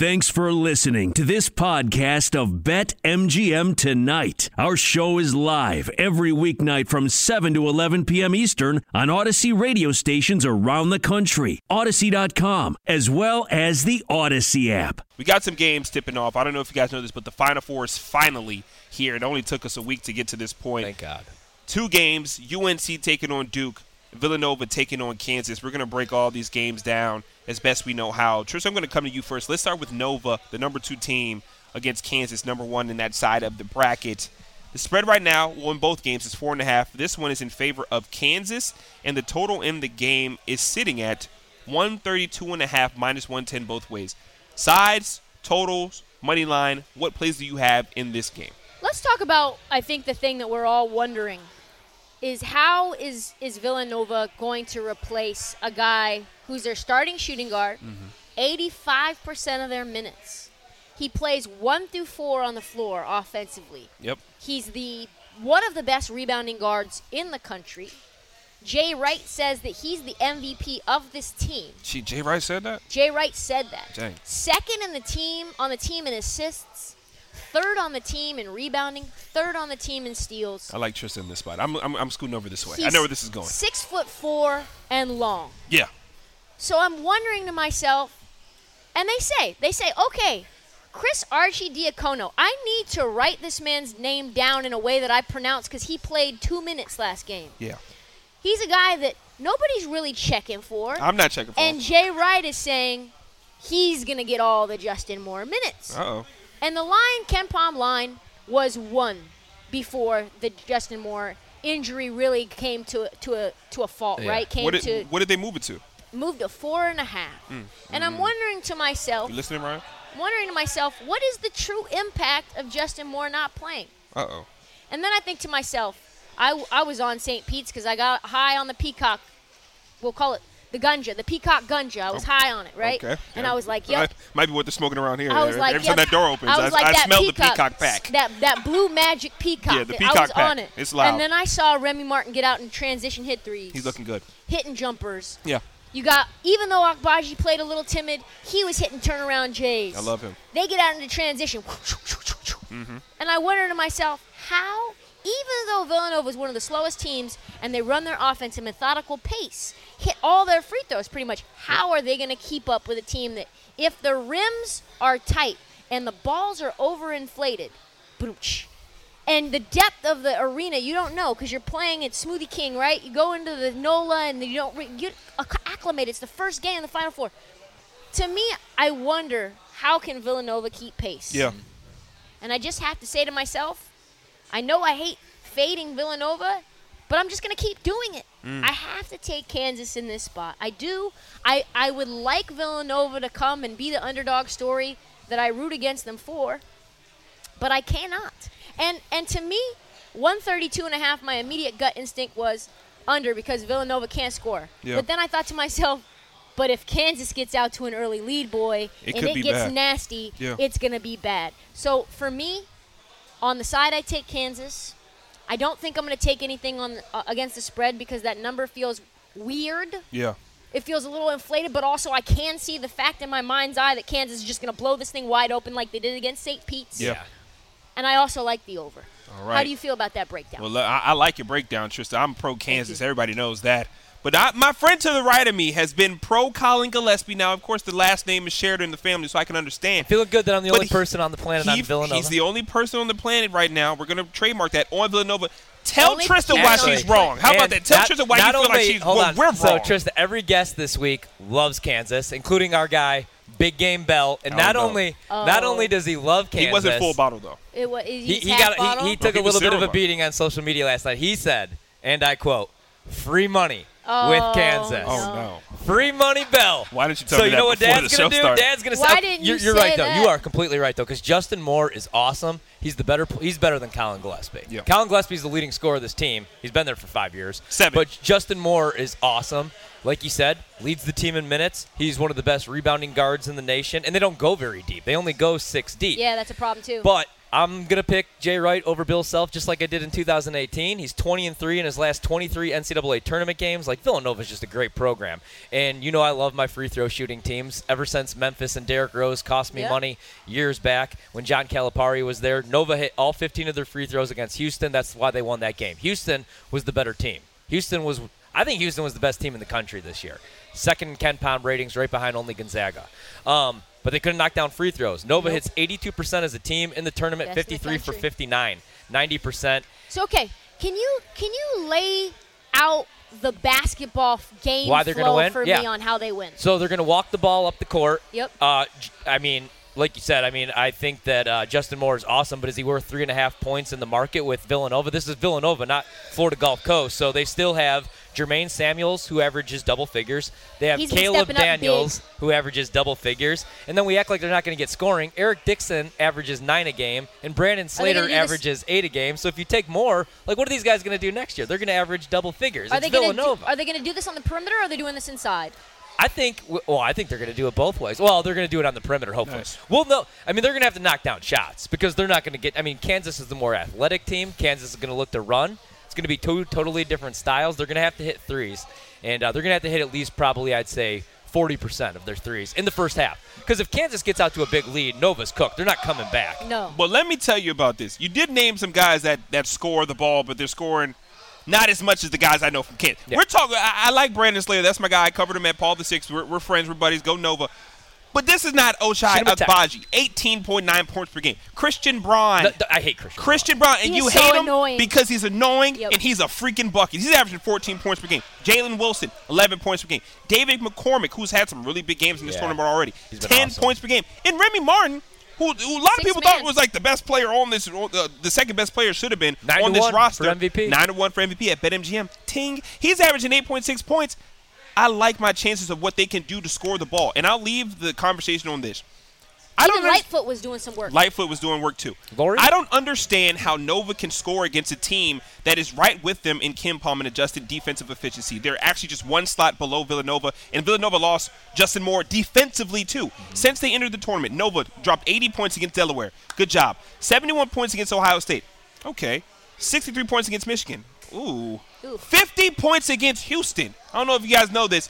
Thanks for listening to this podcast of Bet MGM Tonight. Our show is live every weeknight from 7 to 11 p.m. Eastern on Audacy radio stations around the country, Audacy.com, as well as the Audacy app. We got some games tipping off. I don't know if you guys know this, but the Final Four is finally here. It only took us a week to get to this point. Thank God. Two games UNC taking on Duke, Villanova taking on Kansas. We're going to break all these games down as best we know how. Trish, I'm going to come to you first. Let's start with Nova, the number two team against Kansas, number one in that side of the bracket. The spread right now, in both games, is four and a half. This one is in favor of Kansas, and the total in the game is sitting at 132 and a half minus 110 both ways. Sides, totals, money line. What plays do you have in this game? Let's talk about I think the thing that we're all wondering is how is is Villanova going to replace a guy who's their starting shooting guard, mm-hmm. 85% of their minutes. He plays 1 through 4 on the floor offensively. Yep. He's the one of the best rebounding guards in the country. Jay Wright says that he's the MVP of this team. She, Jay Wright said that? Jay Wright said that. Dang. Second in the team on the team in assists, third on the team in rebounding, third on the team in steals. I like Tristan in this spot. I'm, I'm, I'm scooting over this way. I know where this is going. Six foot four and long. Yeah. So I'm wondering to myself, and they say, they say, okay, Chris Archie Diacono, I need to write this man's name down in a way that I pronounce because he played two minutes last game. Yeah. He's a guy that nobody's really checking for. I'm not checking for and. Jay Wright is saying he's going to get all the Justin Moore minutes. Uh-oh. And the line, KenPom line, was one before the Justin Moore injury really came to to a to a fault, Yeah. right? Came What did, to what did they move it to? moved to four and a half. Mm. And I'm mm. wondering to myself, You listening, Ryan? Wondering to myself, what is the true impact of Justin Moore not playing? Uh-oh. And then I think to myself, I, I was on St. Pete's because I got high on the Peacock. We'll call it the Gunja, the Peacock Gunja. I was high on it, right? Okay. And yeah. I was like, yep. Might be what they're smoking around here. I was like, Every time that door opens, I was like I, that smell peacock, the peacock pack. That that blue magic peacock. Yeah, the peacock I was pack. on it. It's loud. And then I saw Remy Martin get out and transition hit threes. He's looking good. hitting jumpers. Yeah. You got even though Agbaji played a little timid, he was hitting turnaround Jays. I love him. They get out into transition. Mm-hmm. And I wonder to myself, how, even though Villanova is one of the slowest teams and they run their offense at methodical pace, hit all their free throws pretty much, how are they going to keep up with a team that, if the rims are tight and the balls are overinflated, boomch, and the depth of the arena you don't know because you're playing at Smoothie King, right? You go into the NOLA and you don't re- get acclimated. It's the first game in the Final Four. To me, I wonder how can Villanova keep pace? Yeah. And I just have to say to myself, I know I hate fading Villanova, but I'm just going to keep doing it. Mm. I have to take Kansas in this spot. I do. I, I would like Villanova to come and be the underdog story that I root against them for, but I cannot. And and to me, 132 and a half, my immediate gut instinct was under because Villanova can't score. Yeah. But then I thought to myself, but if Kansas gets out to an early lead, boy, It and it gets bad. nasty, Yeah. it's going to be bad. So for me, on the side, I take Kansas. I don't think I'm going to take anything on uh, against the spread because that number feels weird. Yeah. it feels a little inflated, but also I can see the fact in my mind's eye that Kansas is just going to blow this thing wide open like they did against St. Pete's. Yeah. And I also like the over. All How do you feel about that breakdown? Well, I, I like your breakdown, Tristan. I'm pro Kansas. Everybody knows that. But I, my friend to the right of me has been pro Colin Gillespie. Now, of course, the last name is shared in the family, so I can understand. Feeling good that I'm the But only he- person on the planet He- on Villanova. He's the only person on the planet right now. We're going to trademark that on Villanova. Tell Only Tristan why she's wrong. How about that? Tell not- Tristan why you not feel like only- she's hold well, on. we're wrong. So wrong. Tristan, every guest this week loves Kansas, including our guy Big Game Bell. And Oh, not no. only not Oh. only does he love Kansas, he wasn't full bottle though. it was, he, he's he got bottle? he, he took he a little bit of zero a bottle. beating on social media last night. He said, and I quote, "Free money Oh, with Kansas." Oh no. Free money Bell. Why didn't you tell so me you that know what before Dad's the gonna show do? started? Dad's gonna. Why say, didn't you're, you you're say right though. You are completely right though, because Justin Moore is awesome. He's the better. He's better than Colin Gillespie. Yeah. Colin Gillespie's the leading scorer of this team. He's been there for five years. Seven. But Justin Moore is awesome. Like you said, leads the team in minutes. He's one of the best rebounding guards in the nation, and they don't go very deep. They only go six deep. Yeah, that's a problem too. But I'm gonna pick Jay Wright over Bill Self, just like I did in 2018. He's 20 and three in his last 23 NCAA tournament games. Like Villanova is just a great program, and you know I love my free throw shooting teams. Ever since Memphis and Derrick Rose cost me Yeah. money years back when John Calipari was there, Nova hit all 15 of their free throws against Houston. That's why they won that game. Houston was the better team. Houston was, I think Houston was the best team in the country this year. Second in KenPom ratings, right behind only Gonzaga. Um, but they couldn't knock down free throws. Nova Nope. hits 82% as a team in the tournament, Best in the 53 for 59, 90%. So okay, can you can you lay out the basketball game Why they're flow win? for Yeah. me on how they win? So they're going to walk the ball up the court. Yep. Uh, I mean, like you said, I mean, I think that uh, Justin Moore is awesome, but is he worth three and a half points in the market with Villanova? This is Villanova, not Florida Gulf Coast. So they still have Jermaine Samuels, who averages double figures. They have He's Caleb Daniels, who averages double figures. And then we act like they're not going to get scoring. Eric Dixon averages nine a game, and Brandon Slater gonna averages eight a game. So if you take more, like, what are these guys going to do next year? They're going to average double figures. Are it's they gonna do, Villanova. are they going to do this on the perimeter or are they doing this inside? I think. Well, I think they're going to do it both ways. Well, they're going to do it on the perimeter, hopefully. Nice. Well, no. I mean, they're going to have to knock down shots because they're not going to get. I mean, Kansas is the more athletic team. Kansas is going to look to run. It's going to be two totally different styles. They're going to have to hit threes, and uh, they're going to have to hit at least probably, I'd say, 40% of their threes in the first half. Because if Kansas gets out to a big lead, Nova's cooked. They're not coming back. No. But let me tell you about this. You did name some guys that, that score the ball, but they're scoring not as much as the guys I know from Kent. Yeah. We're talking. I, I like Brandon Slater. That's my guy. I covered him at Paul the Six. We're, we're friends. We're buddies. Go Nova. But this is not Ochai Shoot him a text. Agbaji. 18.9 points per game. Christian Braun. Th- th- I hate Christian. Christian Braun, and you so hate him annoying. because he's annoying Yep. and he's a freaking bucket. He's averaging 14 points per game. Jalen Wilson, 11 points per game. David McCormick, who's had some really big games in this Yeah. tournament already, 10 awesome. points per game. And Remy Martin, who, who a lot of people man. thought was like the best player on this, uh, the second best player should have been Nine on to this one roster. for MVP. 9 to 1 for MVP at BetMGM. Ting, he's averaging 8.6 points. I like my chances of what they can do to score the ball. And I'll leave the conversation on this. I Even don't understand- Lightfoot was doing some work. Lightfoot was doing work too. Lori? I don't understand how Nova can score against a team that is right with them in KenPom and adjusted defensive efficiency. They're actually just one slot below Villanova, and Villanova lost Justin Moore defensively too. Mm-hmm. Since they entered the tournament, Nova dropped 80 points against Delaware. Good job. 71 points against Ohio State. Okay. 63 points against Michigan. Ooh. Ooh. 50 points against Houston. I don't know if you guys know this.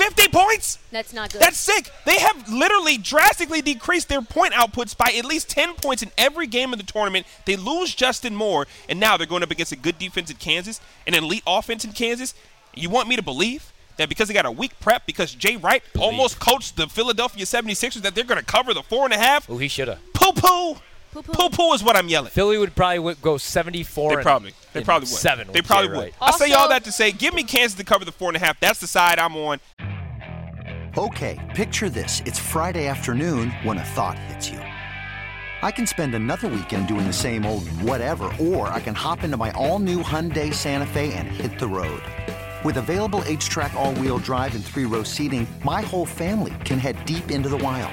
50 points? That's not good. That's sick. They have literally drastically decreased their point outputs by at least 10 points in every game of the tournament. They lose Justin Moore, and now they're going up against a good defense in Kansas, an elite offense in Kansas. You want me to believe that because they got a week prep, because Jay Wright almost coached the Philadelphia 76ers, that they're going to cover the four and a half? Oh, he should have. Poo poo. Poo-poo. Poo poo is what I'm yelling. Philly would probably go 74. They probably, they probably would. Seven. They probably Jay would. Wright. I say all that to say, give me Kansas to cover the four and a half. That's the side I'm on. Okay, picture this. It's Friday afternoon when a thought hits you. I can spend another weekend doing the same old whatever, or I can hop into my all new Hyundai Santa Fe and hit the road. With available HTRAC, all wheel drive, and three row seating, my whole family can head deep into the wild.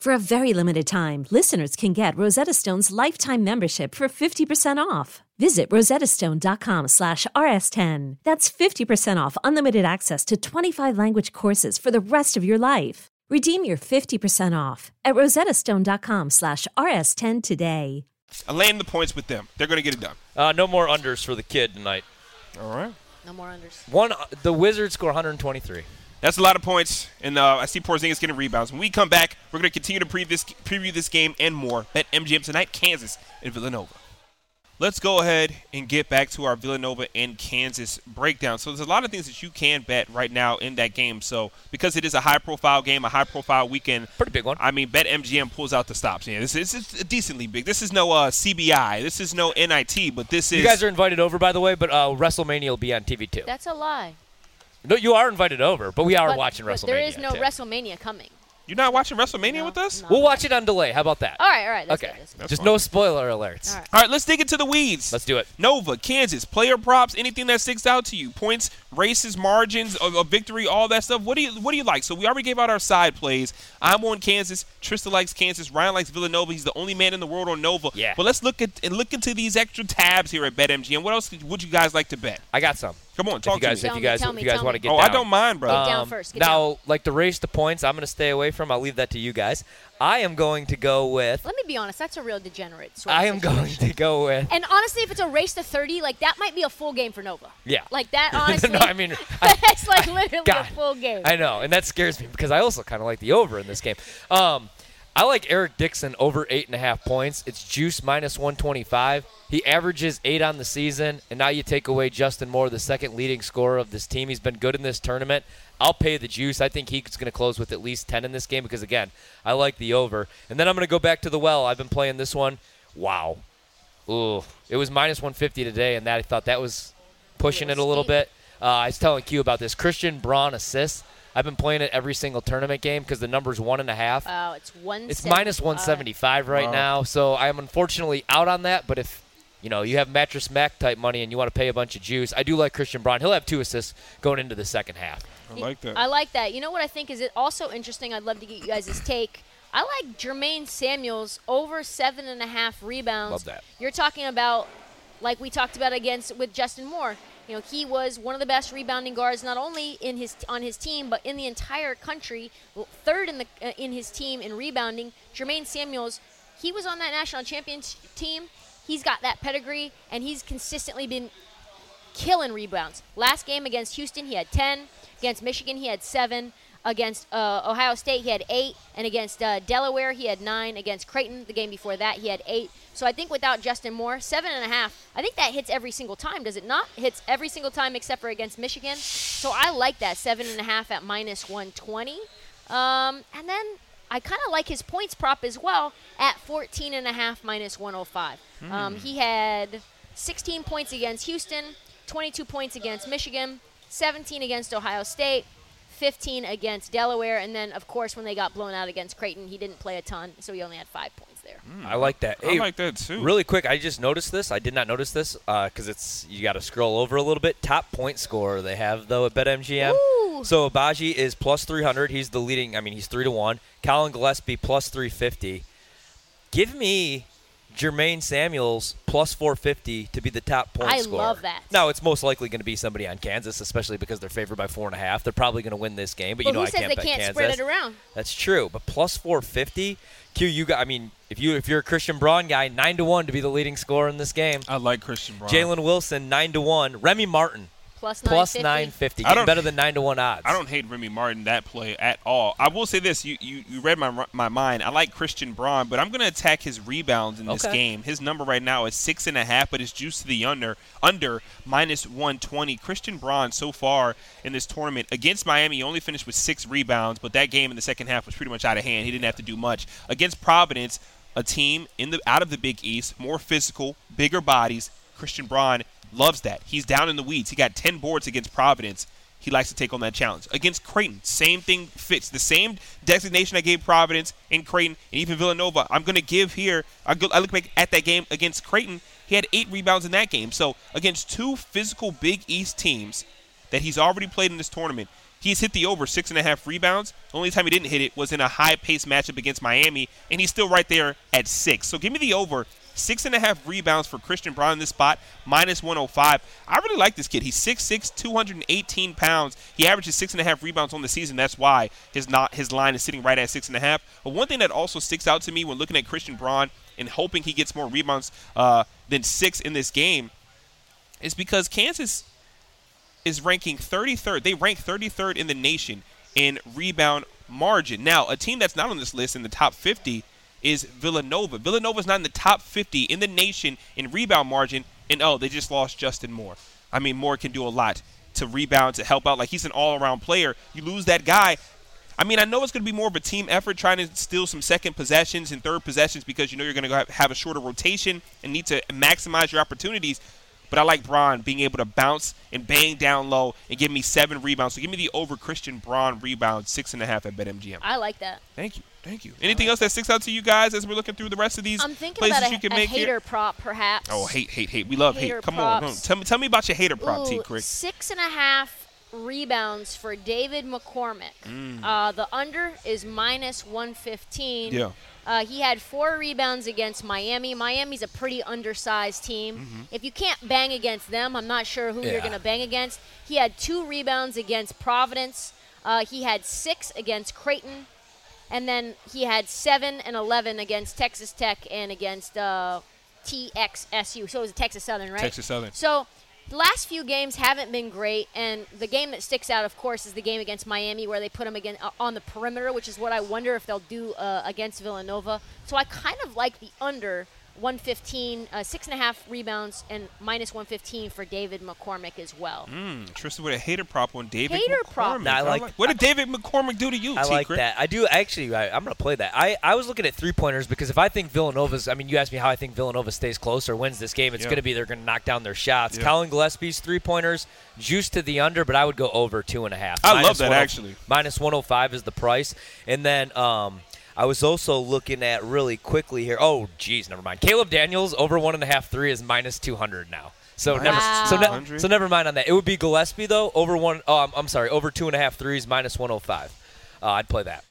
For a very limited time, listeners can get Rosetta Stone's lifetime membership for 50% off. Visit rosettastone.com slash rs10. That's 50% off unlimited access to 25 language courses for the rest of your life. Redeem your 50% off at rosettastone.com slash rs10 today. I land the points with them. They're going to get it done. Uh, no more unders for the kid tonight. All right. No more unders. One, the Wizards score 123. That's a lot of points, and uh, I see Porzingis getting rebounds. When we come back, we're going to continue to preview this, preview this game and more. Bet MGM tonight, Kansas and Villanova. Let's go ahead and get back to our Villanova and Kansas breakdown. So there's a lot of things that you can bet right now in that game. So because it is a high-profile game, a high-profile weekend, pretty big one. I mean, Bet MGM pulls out the stops. Yeah, this is, this is decently big. This is no uh, CBI. This is no NIT, but this is. You guys are invited over, by the way, but uh, WrestleMania will be on TV too. That's a lie. No, you are invited over, but we are But- watching but WrestleMania. There is no too. WrestleMania coming. You're not watching WrestleMania No, with us? no. We'll watch it on delay. How about that? All right, all right. That's okay. Good, that's good. Just fine. no spoiler alerts. All right. All right, let's dig into the weeds. Let's do it. Nova, Kansas, player props, anything that sticks out to you, points, races, margins, of, of victory, all that stuff. What do you what do you like? So we already gave out our side plays. I'm on Kansas. Trista likes Kansas. Ryan likes Villanova. He's the only man in the world on Nova. Yeah. But let's look at and look into these extra tabs here at BetMGM. What else would you guys like to bet? I got some. Come on, If talk you guys, to Tell if me, you guys, tell if you guys tell want to get Oh, down. I don't mind, bro. Get down first, get now, like the race to points, I'm going to stay away from. I'll leave that to you guys. I am going to go with. Let me be honest. That's a real degenerate. Sort I of am going to go with. And honestly, if it's a race to 30, like that might be a full game for Nova. Yeah. Like that, honestly. no, I mean, I, it's like literally God, a full game. I know, and that scares me because I also kind of like the over in this game. Um, I like Eric Dixon over eight and a half points. It's juice minus 125. He averages eight on the season, and now you take away Justin Moore, the second leading scorer of this team. He's been good in this tournament. I'll pay the juice. I think he's going to close with at least 10 in this game because, again, I like the over. And then I'm going to go back to the well. I've been playing this one. Wow. Ooh. It was minus 150 today, and that I thought that was pushing it a little bit. Uh, I was telling Q about this. Christian Braun assists. I've been playing it every single tournament game because the number's one and a half. Oh, it's one. It's minus 175 right Wow. now, so I am unfortunately out on that. But if you know you have mattress Mack type money and you want to pay a bunch of juice, I do like Christian Braun. He'll have two assists going into the second half. I like that. I like that. You know what I think is it also interesting? I'd love to get you guys' take. I like Jermaine Samuels over seven and a half rebounds. Love that. You're talking about, like we talked about against with Justin Moore. You know, he was one of the best rebounding guards, not only in his on his team, but in the entire country. Third in the uh, in his team in rebounding. Jermaine Samuels, he was on that national champions team. He's got that pedigree, and he's consistently been killing rebounds. Last game against Houston, he had 10. Against Michigan, he had 7. Against uh, Ohio State, he had 8. And against uh, Delaware, he had 9. Against Creighton, the game before that, he had 8. So I think without Justin Moore, 7.5, I think that hits every single time, does it not? Hits every single time except for against Michigan. So I like that 7.5 at minus 120. Um, and then I kind of like his points prop as well at 14 and a half minus 105. Um, he had 16 points against Houston, 22 points against Michigan, 17 against Ohio State, 15 against Delaware, and then of course when they got blown out against Creighton, he didn't play a ton, so he only had five points there. Hmm. I like that. I like that too. Really quick, I just noticed this. I did not notice this uh, because it's you got to scroll over a little bit. Top point scorer they have though at BetMGM. Ooh. So Agbaji is plus 300. He's the leading. I mean, he's three to one. Colin Gillespie plus 350. Give me Jermaine Samuels plus 450 to be the top point I scorer. love that. Now it's most likely going to be somebody on Kansas, especially because they're favored by four and a half. They're probably going to win this game, but, But you know who I says can't they bet can't Kansas. spread it around? That's true, but plus 450. Q, you got. I mean, if you if you're a Christian Braun guy, nine to one to be the leading scorer in this game. I like Christian Braun. Jalen Wilson nine to one. Remy Martin Plus plus 950. nine fifty. I Getting don't- better than nine to one odds. I don't hate Remy Martin that play at all. I will say this: you you, you read my my mind. I like Christian Braun, but I'm going to attack his rebounds in this Okay. game. His number right now is six and a half, but it's juiced to the under under minus 120. Christian Braun so far in this tournament against Miami he only finished with six rebounds, but that game in the second half was pretty much out of hand. He didn't have to do much against Providence, a team in the out of the Big East, more physical, bigger bodies. Christian Braun loves that. He's down in the weeds. He got 10 boards against Providence. He likes to take on that challenge. Against Creighton, same thing fits. The same designation I gave Providence and Creighton and even Villanova, I'm going to give here. I, look back at that game against Creighton. He had eight rebounds in that game. So against two physical Big East teams that he's already played in this tournament, he's hit the over six and a half rebounds. The only time he didn't hit it was in a high-paced matchup against Miami, and he's still right there at six. So give me the over Six and a half rebounds for Christian Braun in this spot, minus 105. I really like this kid. He's 6'6", 218 pounds. He averages six and a half rebounds on the season. That's why his not his line is sitting right at six and a half. But one thing that also sticks out to me when looking at Christian Braun and hoping he gets more rebounds uh, than six in this game is because Kansas is ranking 33rd. They rank 33rd in the nation in rebound margin. Now, a team that's not on this list in the top 50 is Villanova. Villanova's not in the top 50 in the nation in rebound margin, and oh, they just lost Justin Moore. I mean, Moore can do a lot to rebound, to help out. Like, he's an all around player. You lose that guy. I mean, I know it's going to be more of a team effort trying to steal some second possessions and third possessions because you know you're going to have a shorter rotation and need to maximize your opportunities. But I like Braun being able to bounce and bang down low and give me seven rebounds. So give me the over Christian Braun rebound, six and a half at BetMGM. I like that. Thank you. Thank you. Anything else that sticks out to you guys as we're looking through the rest of these I'm thinking places about a, you can a make hater here? prop, perhaps. Oh, hate, hate, hate. We love Hater hate. Come on, props. tell me, tell me about your hater prop, T. Ooh, Crick. Six and a half rebounds for David McCormick. Mm. Uh, the under is minus 115. Yeah. Uh, he had four rebounds against Miami. Miami's a pretty undersized team. Mm-hmm. If you can't bang against them, I'm not sure who you're Yeah. going to bang against. He had two rebounds against Providence. Uh, he had six against Creighton. And then he had seven and 11 against Texas Tech and against uh, TXSU. So it was Texas Southern, right? Texas Southern. So the last few games haven't been great, and the game that sticks out, of course, is the game against Miami, where they put him again uh, on the perimeter, which is what I wonder if they'll do uh, against Villanova. So I kind of like the under 115, uh, six and a half rebounds, and minus 115 for David McCormick as well. Mm, Tristan with a hater prop on David Hater McCormick. prop. Nah, I like- What did David McCormick do to you, I T. like Crick? that. I do actually. I, I'm going to play that. I, I was looking at three pointers because if I think Villanova's, I mean, you asked me how I think Villanova stays close or wins this game. It's Yeah. going to be they're going to knock down their shots. Yeah. Colin Gillespie's three pointers, juice to the under, but I would go over two and a half. I love Minus that, 10 actually. Minus 105 is the price, and then um. I was also looking at really quickly here. Oh, geez, never mind. Caleb Daniels over one and a half three is minus 200 now. So Minus never, so, ne- so never mind on that. It would be Gillespie though over one. Oh, I'm, I'm sorry, over two and a half threes minus 105. Uh, I'd play that.